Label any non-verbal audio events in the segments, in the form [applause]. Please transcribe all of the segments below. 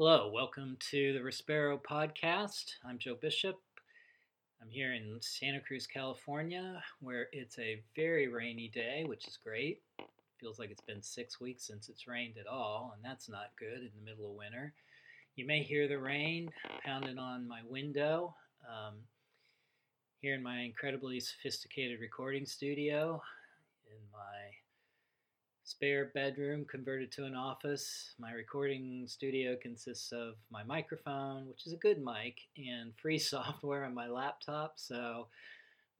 Hello, welcome to the Respero podcast. I'm Joe Bishop. I'm here in Santa Cruz, California, where it's a very rainy day, which is great. Feels like it's been six weeks since it's rained at all, and that's not good in the middle of winter. You may hear the rain pounding on my window. Um, here in my incredibly sophisticated recording studio, in my spare bedroom converted to an office. My recording studio consists of my microphone, which is a good mic, and free [laughs] software on my laptop. So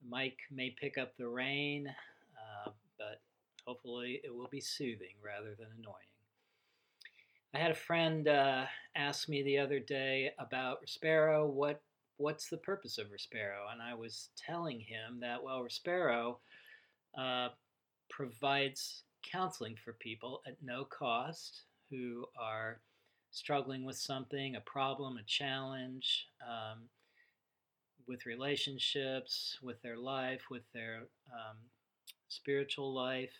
the mic may pick up the rain, uh, but hopefully it will be soothing rather than annoying. I had a friend uh, ask me the other day about Respero. What what's the purpose of Respero? And I was telling him that well, Respero uh, provides counseling for people at no cost who are struggling with something, a problem, a challenge, um, with relationships, with their life, with their um, spiritual life.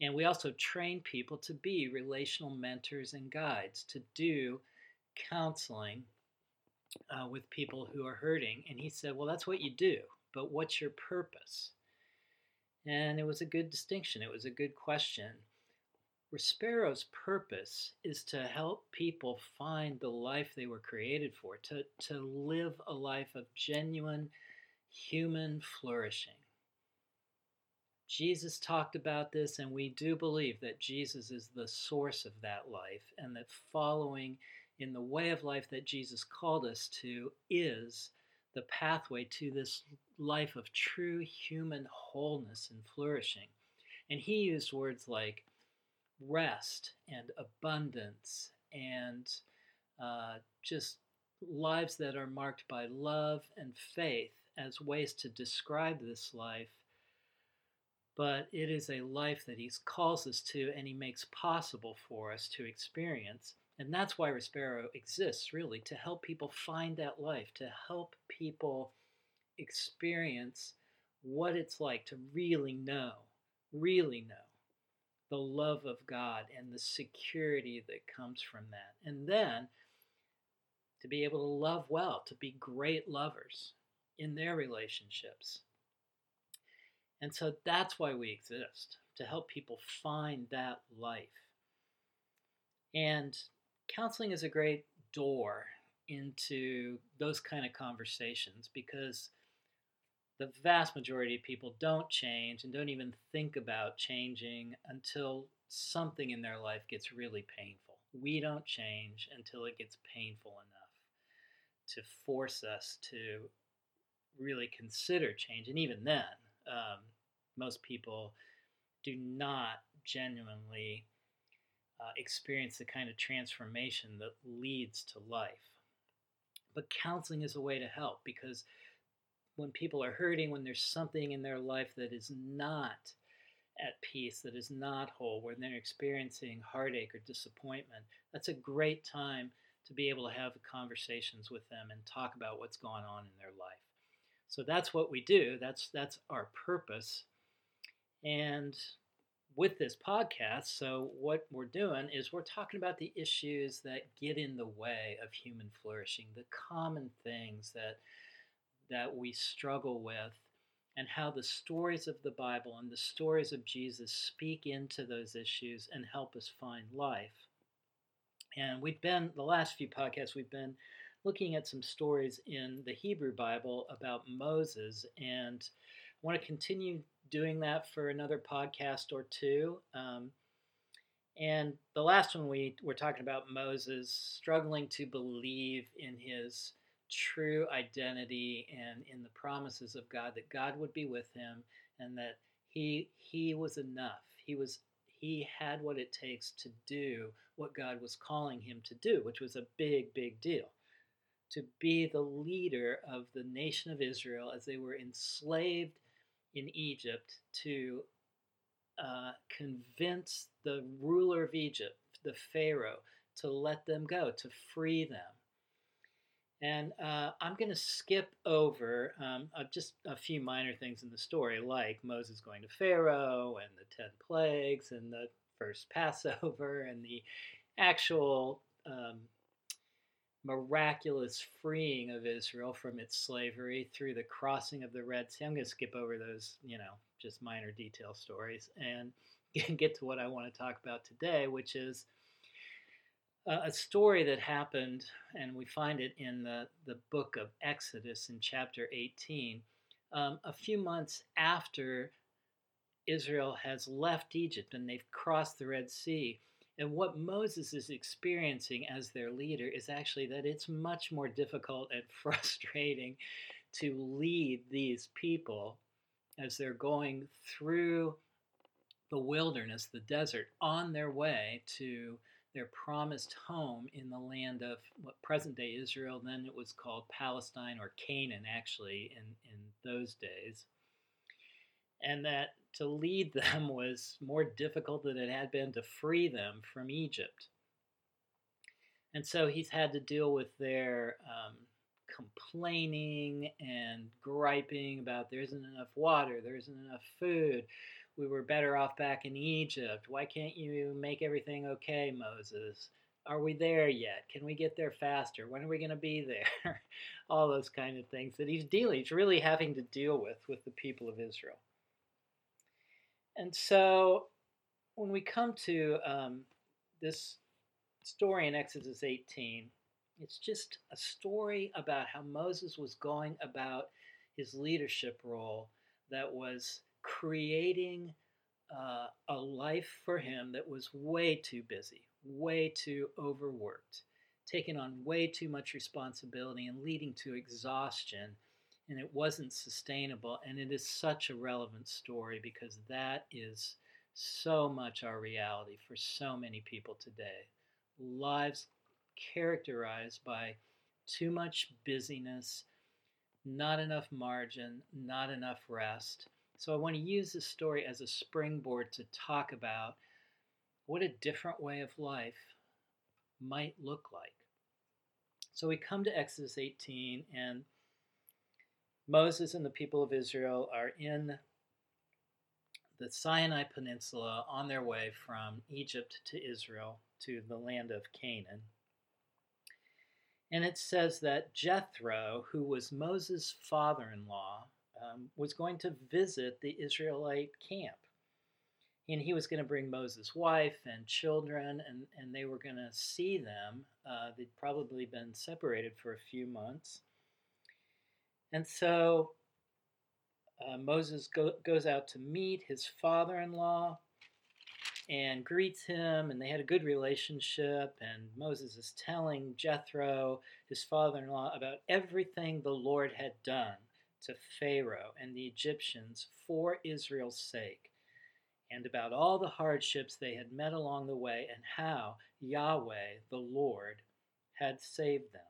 And we also train people to be relational mentors and guides, to do counseling uh, with people who are hurting. And he said, Well, that's what you do, but what's your purpose? And it was a good distinction. It was a good question. Respero's purpose is to help people find the life they were created for, to, to live a life of genuine human flourishing. Jesus talked about this, and we do believe that Jesus is the source of that life, and that following in the way of life that Jesus called us to is the pathway to this life of true human wholeness and flourishing. And he used words like rest and abundance and uh, just lives that are marked by love and faith as ways to describe this life. But it is a life that he calls us to and he makes possible for us to experience. And that's why Respero exists, really, to help people find that life, to help people experience what it's like to really know, really know the love of God and the security that comes from that. And then to be able to love well, to be great lovers in their relationships. And so that's why we exist, to help people find that life. And counseling is a great door into those kind of conversations because the vast majority of people don't change and don't even think about changing until something in their life gets really painful. We don't change until it gets painful enough to force us to really consider change. And even then, um, most people do not genuinely uh, experience the kind of transformation that leads to life. But counseling is a way to help because when people are hurting, when there's something in their life that is not at peace, that is not whole, when they're experiencing heartache or disappointment, that's a great time to be able to have conversations with them and talk about what's going on in their life. So that's what we do. That's that's our purpose. And with this podcast, so what we're doing is we're talking about the issues that get in the way of human flourishing, the common things that that we struggle with, and how the stories of the Bible and the stories of Jesus speak into those issues and help us find life. And we've been the last few podcasts we've been looking at some stories in the Hebrew Bible about Moses and I want to continue doing that for another podcast or two. Um, and the last one we were talking about Moses struggling to believe in his true identity and in the promises of God that God would be with him and that he he was enough. He was he had what it takes to do what God was calling him to do, which was a big big deal. To be the leader of the nation of Israel as they were enslaved in Egypt to uh, convince the ruler of Egypt, the Pharaoh, to let them go, to free them. And uh, I'm going to skip over um, uh, just a few minor things in the story, like Moses going to Pharaoh and the 10 plagues and the first [laughs] Passover and the actual um, miraculous freeing of Israel from its slavery through the crossing of the Red Sea. I'm going to skip over those, you know, just minor detail stories and [laughs] get to what I want to talk about today, which is a story that happened, and we find it in the, the book of Exodus in chapter 18, um, a few months after Israel has left Egypt and they've crossed the Red Sea. And what Moses is experiencing as their leader is actually that it's much more difficult and [laughs] frustrating to lead these people as they're going through the wilderness, the desert, on their way to their promised home in the land of what present day Israel, then it was called Palestine or Canaan, actually, in, in those days. And that to lead them [laughs] was more difficult than it had been to free them from Egypt. And so he's had to deal with their um, complaining and griping about there isn't enough water, there isn't enough food, we were better off back in Egypt. Why can't you make everything okay, Moses? Are we there yet? Can we get there faster? When are we going to be there? [laughs] All those kind of things that he's dealing, he's really having to deal with with the people of Israel. And so when we come to um, this story in Exodus 18, it's just a story about how Moses was going about his leadership role that was creating uh, a life for him that was way too busy, way too overworked, taking on way too much responsibility and leading to exhaustion. And it wasn't sustainable. And it is such a relevant story because that is so much our reality for so many people today. Lives characterized by too much busyness, not enough margin, not enough rest so I want to use this story as a springboard to talk about what a different way of life might look like. So we come to Exodus 18, and Moses and the people of Israel are in the Sinai Peninsula on their way from Egypt to Israel to the land of Canaan. And it says that Jethro, who was Moses' father in law, um, was going to visit the Israelite camp. And he was going to bring Moses' wife and children, and, and they were going to see them. Uh, they'd probably been separated for a few months. And so uh, Moses go, goes out to meet his father in law and greets him, and they had a good relationship. And Moses is telling Jethro, his father in law, about everything the Lord had done to Pharaoh and the Egyptians for Israel's sake, and about all the hardships they had met along the way, and how Yahweh, the Lord, had saved them.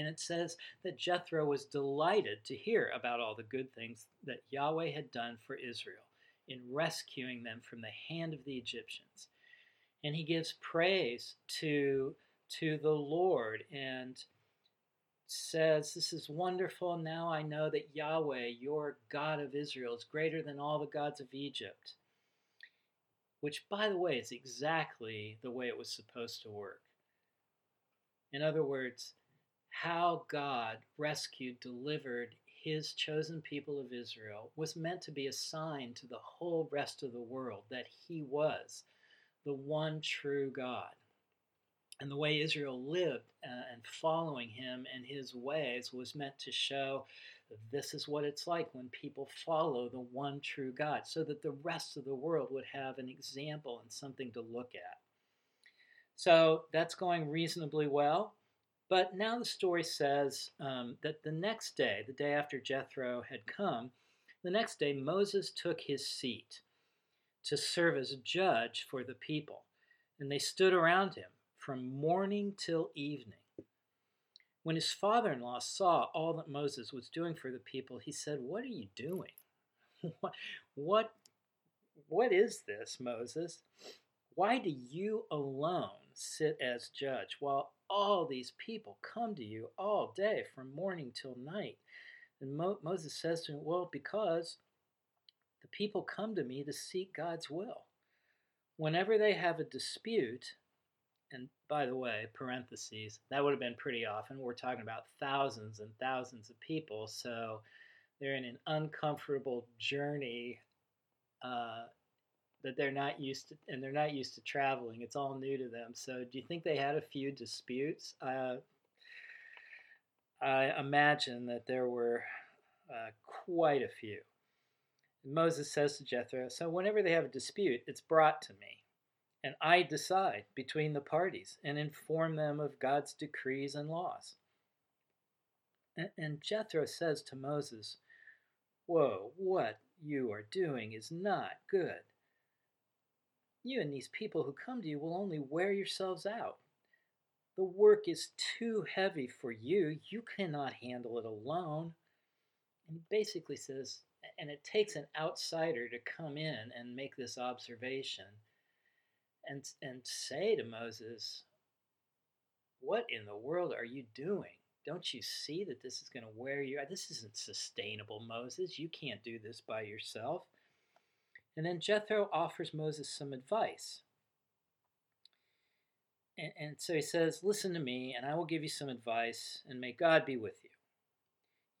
And it says that Jethro was delighted to hear about all the good things that Yahweh had done for Israel in rescuing them from the hand of the Egyptians. And he gives praise to, to the Lord and says, This is wonderful. Now I know that Yahweh, your God of Israel, is greater than all the gods of Egypt. Which, by the way, is exactly the way it was supposed to work. In other words, how God rescued, delivered his chosen people of Israel was meant to be a sign to the whole rest of the world that he was the one true God and the way Israel lived uh, and following him and his ways was meant to show this is what it's like when people follow the one true God, so that the rest of the world would have an example and something to look at. So that's going reasonably well. But now the story says um, that the next day, the day after Jethro had come, the next day Moses took his seat to serve as judge for the people. And they stood around him from morning till evening. When his father in law saw all that Moses was doing for the people, he said, What are you doing? [laughs] what, what, what is this, Moses? Why do you alone sit as judge while all these people come to you all day from morning till night? And Mo- Moses says to him, Well, because the people come to me to seek God's will. Whenever they have a dispute, and by the way, parentheses, that would have been pretty often. We're talking about thousands and thousands of people, so they're in an uncomfortable journey uh, that they're not used to, and they're not used to traveling. It's all new to them. So, do you think they had a few disputes? Uh, I imagine that there were uh, quite a few. Moses says to Jethro, So, whenever they have a dispute, it's brought to me and I decide between the parties and inform them of God's decrees and laws. And, and Jethro says to Moses, Whoa, what you are doing is not good. You and these people who come to you will only wear yourselves out. The work is too heavy for you. You cannot handle it alone. And he basically says, and it takes an outsider to come in and make this observation and, and say to Moses, What in the world are you doing? Don't you see that this is going to wear you out? This isn't sustainable, Moses. You can't do this by yourself. And then Jethro offers Moses some advice. And, and, so he says, Listen to me, and I will give you some advice, and may God be with you.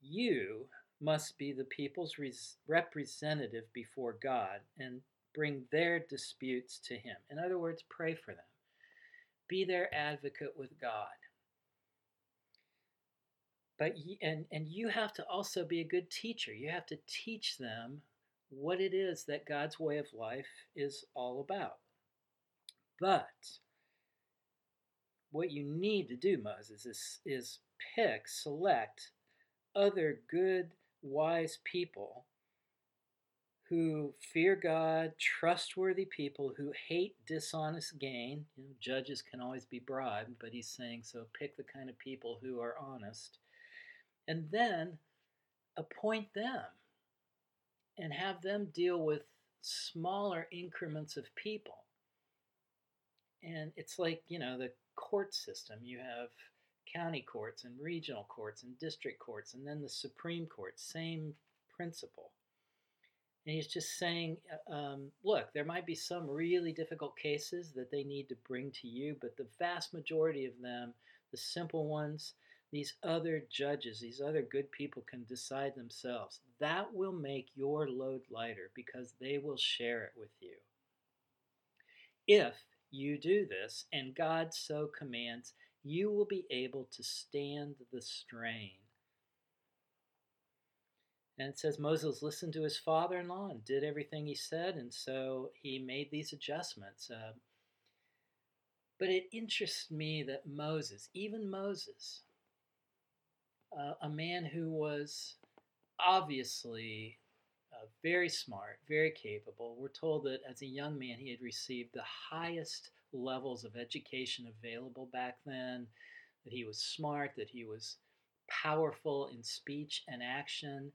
You must be the people's res- representative before God, and bring their disputes to Him. In other words, pray for them. Be their advocate with God. But and and you have to also be a good teacher. You have to teach them what it is that God's way of life is all about. But what you need to do, Moses, is, is pick, select other good, wise people who fear God, trustworthy people who hate dishonest gain. You know, judges can always be bribed, but he's saying so pick the kind of people who are honest. And then appoint them and have them deal with smaller increments of people. And it's like, you know, the court system. You have county courts and regional courts and district courts, and then the Supreme Court, same principle and he's just saying, uh, um, look, there might be some really difficult cases that they need to bring to you, but the vast majority of them, the simple ones, these other judges, these other good people can decide themselves. That will make your load lighter because they will share it with you. If you do this, and God so commands, you will be able to stand the strain and it says Moses listened to his father in law and did everything he said, and so he made these adjustments. Uh, but it interests me that Moses, even Moses, uh, a man who was obviously uh, very smart, very capable, we're told that as a young man he had received the highest levels of education available back then, that he was smart, that he was powerful in speech and action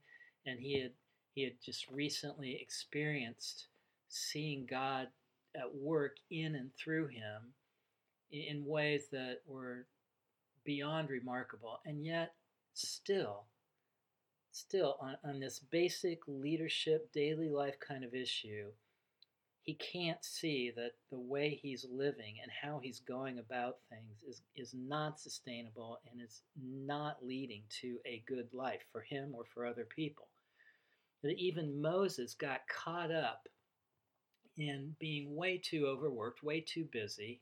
and he had he had just recently experienced seeing God at work in and through him in ways that were beyond remarkable. And yet still still on, on this basic leadership daily life kind of issue he can't see that the way he's living and how he's going about things is, is not sustainable and is not leading to a good life for him or for other people that even Moses got caught up in being way too overworked, way too busy.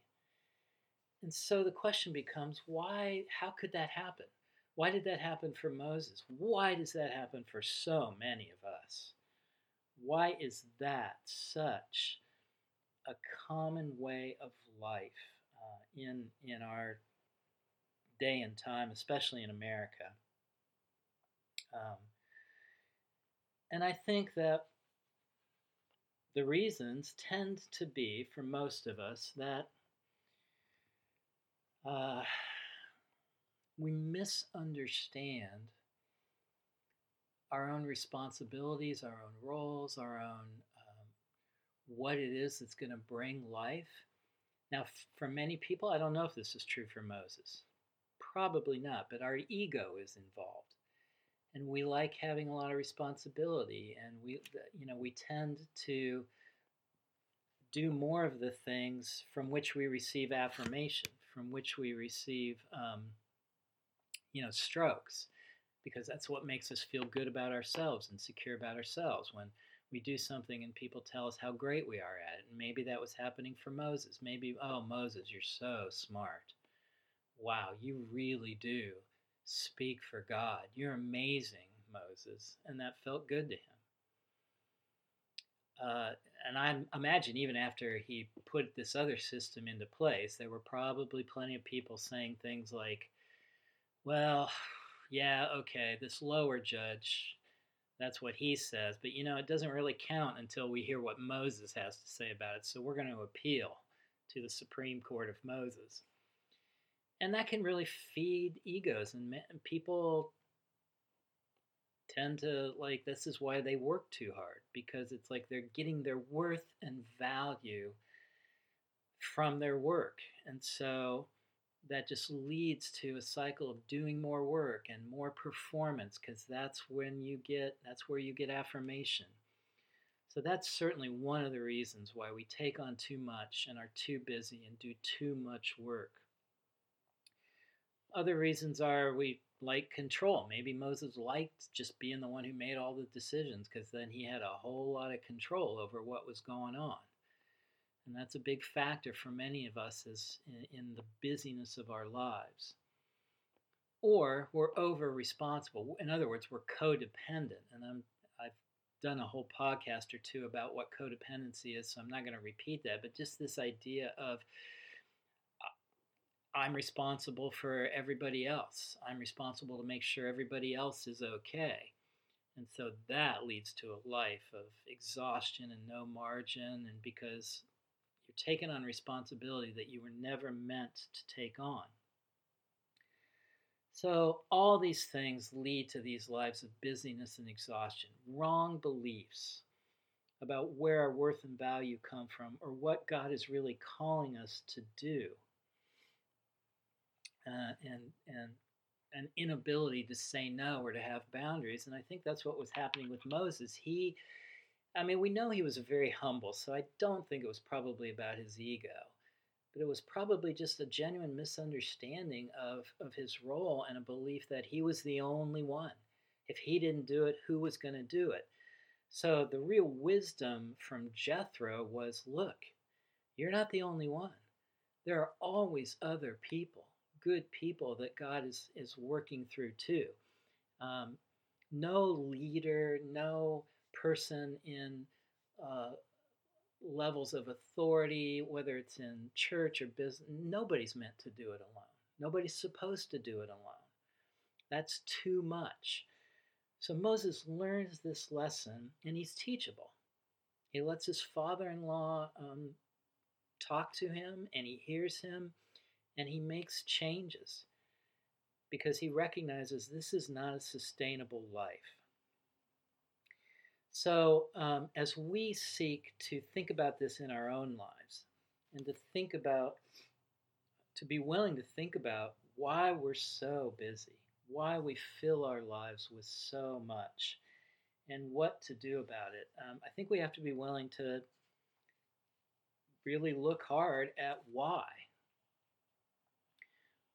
And so the question becomes why, how could that happen? Why did that happen for Moses? Why does that happen for so many of us? Why is that such a common way of life uh, in, in our day and time, especially in America? Um, and I think that the reasons tend to be, for most of us, that uh, we misunderstand our own responsibilities, our own roles, our own um, what it is that's going to bring life. Now, for many people, I don't know if this is true for Moses. Probably not, but our ego is involved and we like having a lot of responsibility and we you know we tend to do more of the things from which we receive affirmation from which we receive, um, you know, strokes, because that's what makes us feel good about ourselves and secure about ourselves when we do something and people tell us how great we are at it. And maybe that was happening for Moses. Maybe, oh, Moses, you're so smart. Wow, you really do speak for God. You're amazing, Moses. And that felt good to him. Uh, and I imagine even after he put this other system into place, there were probably plenty of people saying things like, well, [sighs] yeah, okay, this lower judge, that's what he says. But you know, it doesn't really count until we hear what Moses has to say about it. So we're going to appeal to the Supreme Court of Moses. And that can really feed egos, and people tend to like this is why they work too hard because it's like they're getting their worth and value from their work. And so that just leads to a cycle of doing more work and more performance because that's when you get that's where you get affirmation. So that's certainly one of the reasons why we take on too much and are too busy and do too much work. Other reasons are we like control. Maybe moses liked just being the one who made all the decisions because then he had a whole lot of control over what was going on and that's a big factor for many of us is in, in the busyness of our lives. Or we're over responsible. In other words, we're codependent. And I'm, I've done a whole podcast or two about what codependency is, so I'm not going to repeat that. But just this idea of uh, I'm responsible for everybody else. I'm responsible to make sure everybody else is okay. And so that leads to a life of exhaustion and no margin. And because you're taking on responsibility that you were never meant to take on. So, all these things lead to these lives of busyness and exhaustion, wrong beliefs about where our worth and value come from or what God is really calling us to do. Uh, and, and an inability to say no or to have boundaries. And I think that's what was happening with Moses. He I mean, we know he was very humble, so I don't think it was probably about his ego. But it was probably just a genuine misunderstanding of, of his role and a belief that he was the only one. If he didn't do it, who was going to do it? So the real wisdom from Jethro was look, you're not the only one. There are always other people, good people that God is, is working through too. Um, no leader, no person in uh, levels of authority, whether it's in church or business, nobody's meant to do it alone. Nobody's supposed to do it alone. That's too much. So Moses learns this lesson and he's teachable. He lets his father in law um, talk to him and he hears him and he makes changes because he recognizes this is not a sustainable life. So, um, as we seek to think about this in our own lives and to think about, to be willing to think about why we're so busy, why we fill our lives with so much, and what to do about it, um, I think we have to be willing to really look hard at why.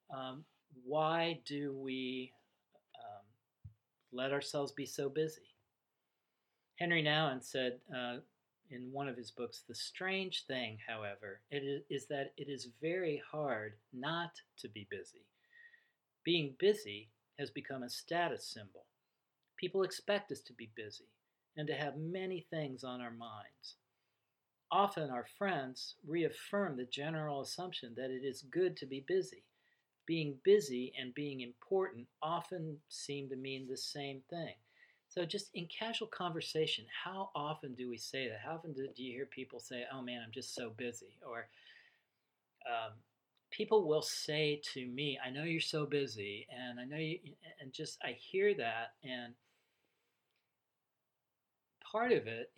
Um, why do we um, let ourselves be so busy? Henry Nouwen said uh, in one of his books, The strange thing, however, is that it is very hard not to be busy. Being busy has become a status symbol. People expect us to be busy and to have many things on our minds. Often our friends reaffirm the general assumption that it is good to be busy. Being busy and being important often seem to mean the same thing. So, just in casual conversation, how often do we say that? How often do, do you hear people say, oh man, I'm just so busy? Or um, people will say to me, I know you're so busy, and I know you, and just I hear that, and part of it,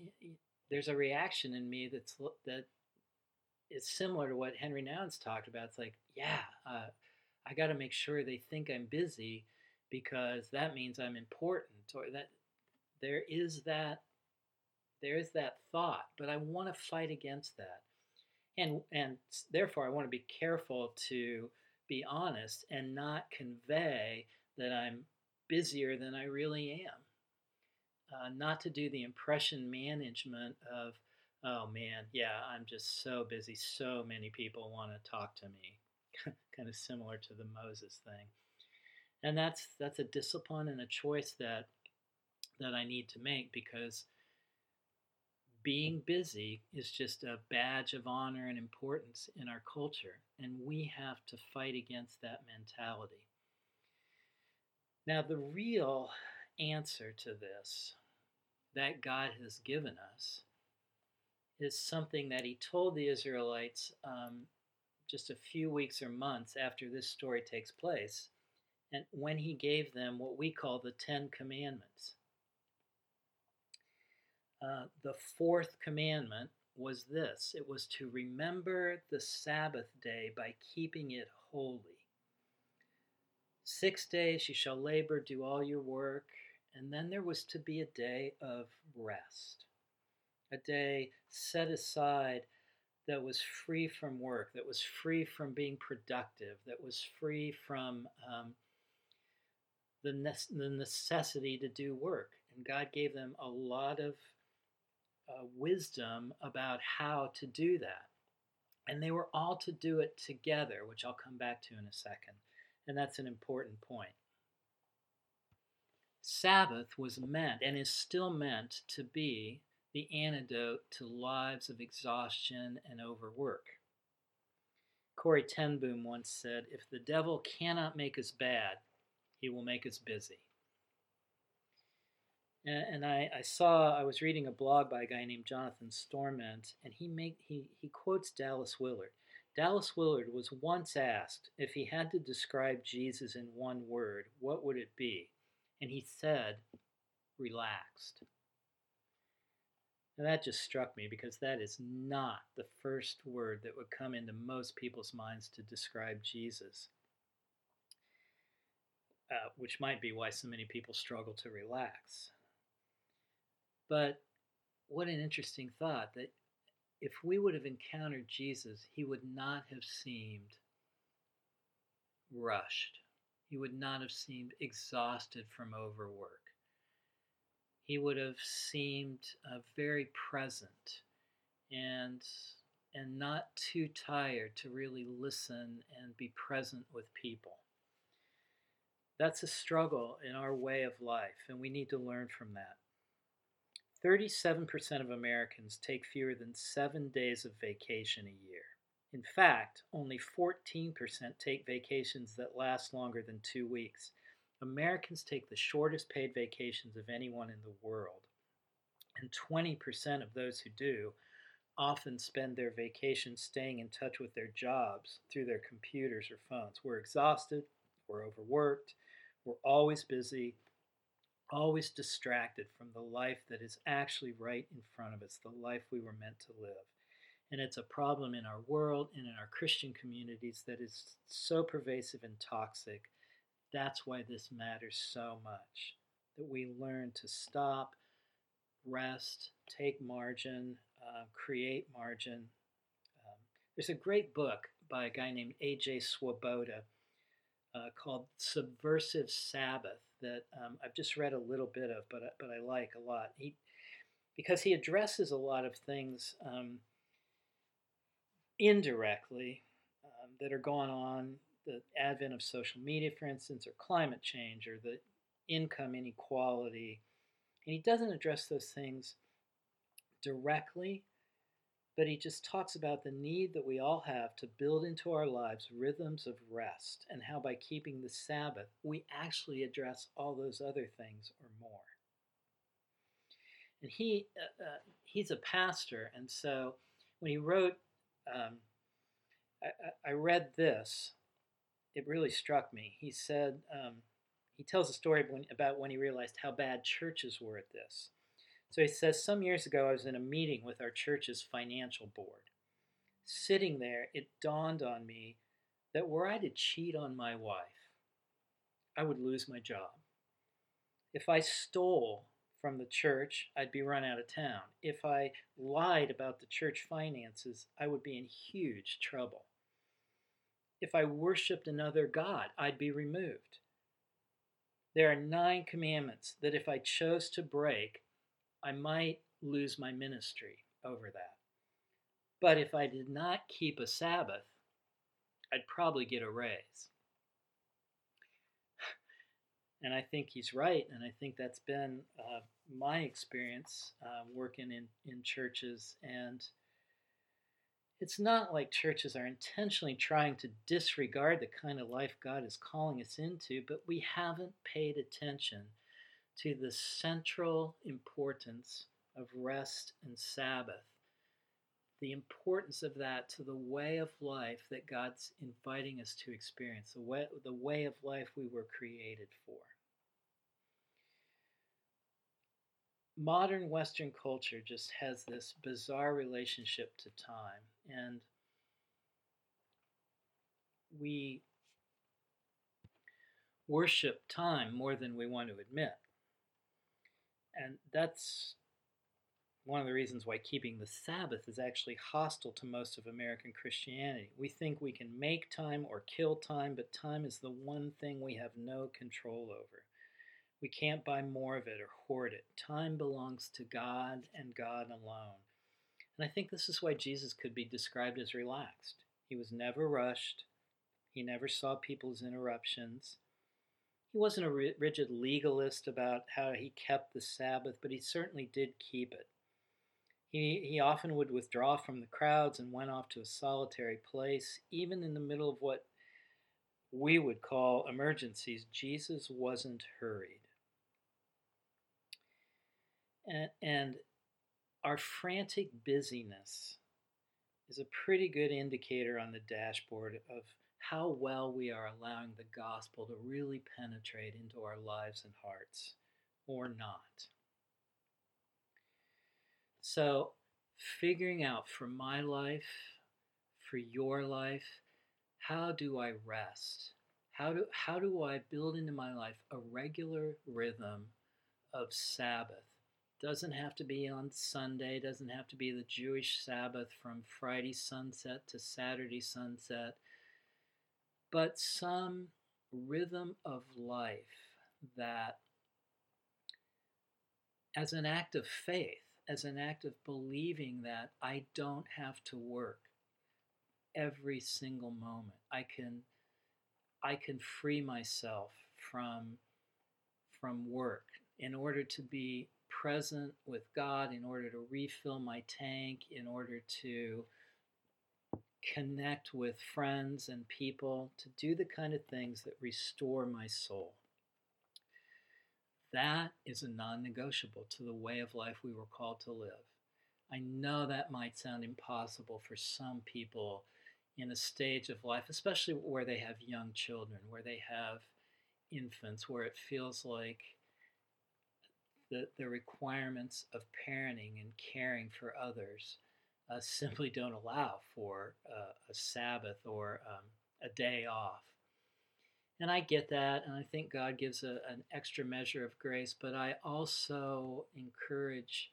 there's a reaction in me that's that is similar to what Henry Nouwen's talked about. It's like, yeah, uh, I got to make sure they think I'm busy because that means I'm important, or that there is that there is that thought, but I want to fight against that. and and therefore I want to be careful to be honest and not convey that I'm busier than I really am. Uh, not to do the impression management of, oh man, yeah, I'm just so busy. So many people want to talk to me. [laughs] kind of similar to the Moses thing. And that's that's a discipline and a choice that that I need to make because being busy is just a badge of honor and importance in our culture, and we have to fight against that mentality. Now, the real answer to this that God has given us is something that He told the Israelites um, just a few weeks or months after this story takes place, and when He gave them what we call the Ten Commandments. Uh, the fourth commandment was this it was to remember the Sabbath day by keeping it holy. Six days you shall labor, do all your work, and then there was to be a day of rest, a day set aside that was free from work, that was free from being productive, that was free from um, the, ne- the necessity to do work. And God gave them a lot of uh, wisdom about how to do that. And they were all to do it together, which I'll come back to in a second. And that's an important point. Sabbath was meant and is still meant to be the antidote to lives of exhaustion and overwork. Corrie ten Boom once said, If the devil cannot make us bad, he will make us busy. And, I, I, saw I was reading a blog by a guy named Jonathan Storment, and he make he he quotes Dallas Willard. Dallas Willard was once asked if he had to describe Jesus in one word, what would it be? And he said, relaxed. And that just struck me because that is not the first word that would come into most people's minds to describe Jesus. Uh, which might be why so many people struggle to relax. But what an interesting thought that if we would have encountered Jesus, he would not have seemed rushed. He would not have seemed exhausted from overwork. He would have seemed uh, very present and and not too tired to really listen and be present with people. That's a struggle in our way of life, and we need to learn from that. 37% of Americans take fewer than seven days of vacation a year. In fact, only 14% take vacations that last longer than two weeks. Americans take the shortest paid vacations of anyone in the world. And 20% of those who do often spend their vacation staying in touch with their jobs through their computers or phones. We're exhausted, we're overworked, we're always busy, always distracted from the life that is actually right in front of us, the life we were meant to live. And it's a problem in our world and in our Christian communities that is so pervasive and toxic. That's why this matters so much. That we learn to stop, rest, take margin, uh, create margin. Um, there's a great book by a guy named A.J. Swoboda uh, called Subversive Sabbath that um, I've just read a little bit of, but but I like a lot. He because he addresses a lot of things um, indirectly um, that are going on. The advent of social media, for instance, or climate change, or the income inequality, and he doesn't address those things directly but he just talks about the need that we all have to build into our lives rhythms of rest and how by keeping the Sabbath, we actually address all those other things or more. And he, uh, uh, he's a pastor, and so when he wrote, um, I, I, read this, it really struck me. He said, um, he tells a story about when he realized how bad churches were at this. So he says, Some years ago, I was in a meeting with our church's financial board. Sitting there, it dawned on me that were I to cheat on my wife, I would lose my job. If I stole from the church, I'd be run out of town. If I lied about the church finances, I would be in huge trouble. If I worshiped another God, I'd be removed. There are nine commandments that if I chose to break, I might lose my ministry over that. But if I did not keep a Sabbath, I'd probably get a raise. [sighs] And I think he's right, and I think that's been uh, my experience uh, working in, in churches. And it's not like churches are intentionally trying to disregard the kind of life God is calling us into, but we haven't paid attention to the central importance of rest and Sabbath the importance of that to the way of life that God's inviting us to experience, the way, the way of life we were created for. Modern Western culture just has this bizarre relationship to time, and we worship time more than we want to admit. And that's one of the reasons why keeping the Sabbath is actually hostile to most of American Christianity. We think we can make time or kill time, but time is the one thing we have no control over. We can't buy more of it or hoard it. Time belongs to God and God alone. And I think this is why Jesus could be described as relaxed. He was never rushed, he never saw people's interruptions. He wasn't a rigid legalist about how he kept the Sabbath, but he certainly did keep it. He, he often would withdraw from the crowds and went off to a solitary place, even in the middle of what we would call emergencies. Jesus wasn't hurried. And, and our frantic busyness is a pretty good indicator on the dashboard of how well we are allowing the gospel to really penetrate into our lives and hearts or not. So, figuring out for my life, for your life, how do I rest? How do, how do I build into my life a regular rhythm of Sabbath? Doesn't have to be on Sunday, doesn't have to be the Jewish Sabbath from Friday sunset to Saturday sunset, but some rhythm of life that, as an act of faith, as an act of believing that I don't have to work every single moment. I can I can free myself from from work in order to be present with God, in order to refill my tank, in order to connect with friends and people, to do the kind of things that restore my soul. That is a non negotiable to the way of life we were called to live. I know that might sound impossible for some people in a stage of life, especially where they have young children, where they have infants, where it feels like the, the requirements of parenting and caring for others uh, [laughs] simply don't allow for uh, a Sabbath or um, a day off. And I get that, and I think God gives a, an extra measure of grace, but I also encourage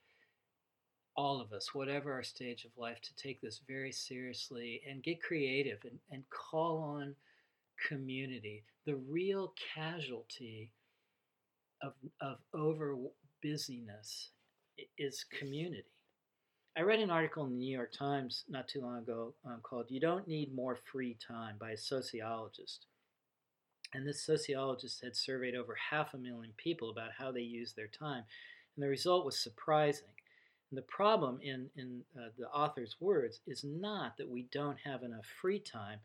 all of us, whatever our stage of life, to take this very seriously and get creative and, and call on community. The real casualty of, of over busyness is community. I read an article in the New York Times not too long ago um, called You Don't Need More Free Time by a sociologist. And this sociologist had surveyed over half a million people about how they use their time. And the result was surprising. And the problem, in, in uh, the author's words, is not that we don't have enough free time.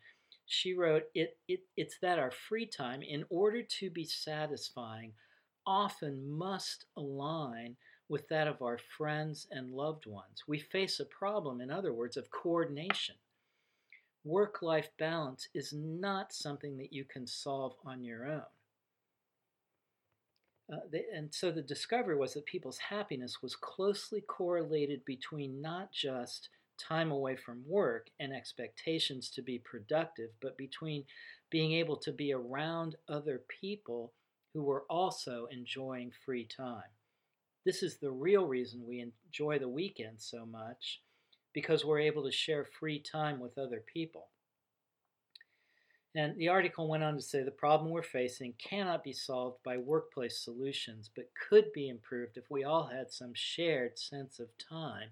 She wrote, it, it, It's that our free time, in order to be satisfying, often must align with that of our friends and loved ones. We face a problem, in other words, of coordination work life balance is not something that you can solve on your own. Uh, they, and so the discovery was that people's happiness was closely correlated between not just time away from work and expectations to be productive, but between being able to be around other people who were also enjoying free time. This is the real reason we enjoy the weekend so much because we're able to share free time with other people. And the article went on to say the problem we're facing cannot be solved by workplace solutions, but could be improved if we all had some shared sense of time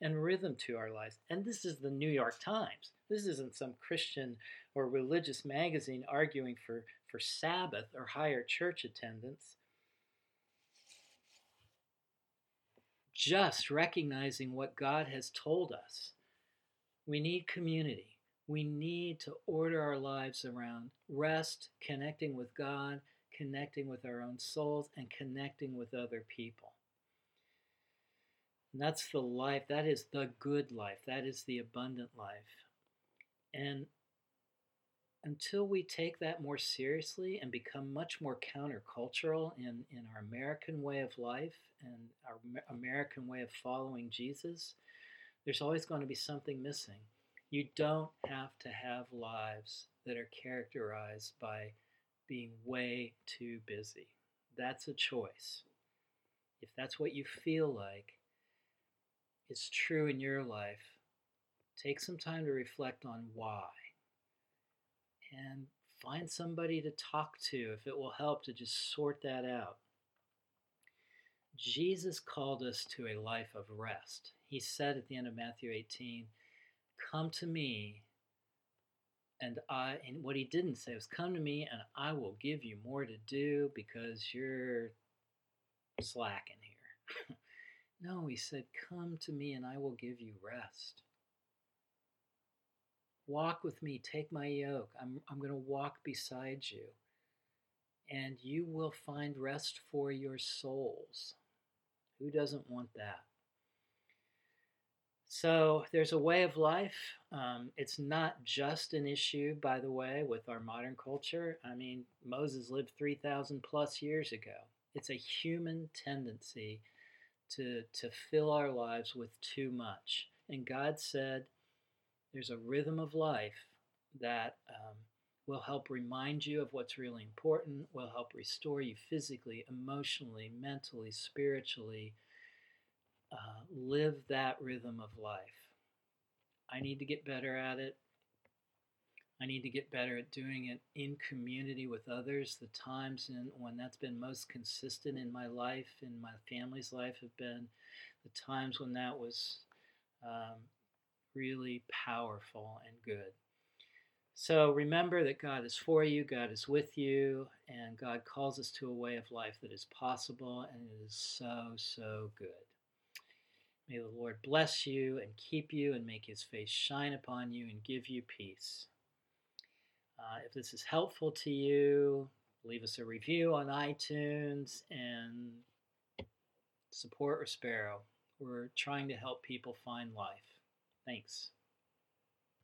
and rhythm to our lives. And this is the New York Times. This isn't some Christian or religious magazine arguing for, for Sabbath or higher church attendance. Just recognizing what God has told us. We need community we need to order our lives around rest, connecting with God, connecting with our own souls, and connecting with other people. And that's the life, that is the good life, that is the abundant life. And until we take that more seriously and become much more countercultural in, in our American way of life and our American way of following Jesus, there's always going to be something missing. You don't have to have lives that are characterized by being way too busy. That's a choice. If that's what you feel like is true in your life, take some time to reflect on why. And find somebody to talk to if it will help to just sort that out. Jesus called us to a life of rest. He said at the end of Matthew 18, come to me and I and what he didn't say was come to me and I will give you more to do because you're slacking here. [laughs] no, he said come to me and I will give you rest. Walk with me, take my yoke. I'm I'm going to walk beside you. And you will find rest for your souls. Who doesn't want that? So there's a way of life. Um, it's not just an issue, by the way, with our modern culture. I mean, Moses lived 3,000 plus years ago. It's a human tendency to, to fill our lives with too much. And God said there's a rhythm of life that um, will help remind you of what's really important, will help restore you physically, emotionally, mentally, spiritually uh, live that rhythm of life. I need to get better at it. I need to get better at doing it in community with others. The times in, when that's been most consistent in my life, in my family's life, have been the times when that was um, really powerful and good. So remember that God is for you, God is with you, and God calls us to a way of life that is possible and it is so, so good. May the Lord bless you and keep you and make his face shine upon you and give you peace. Uh, if this is helpful to you, leave us a review on iTunes and support Respero. We're trying to help people find life. Thanks.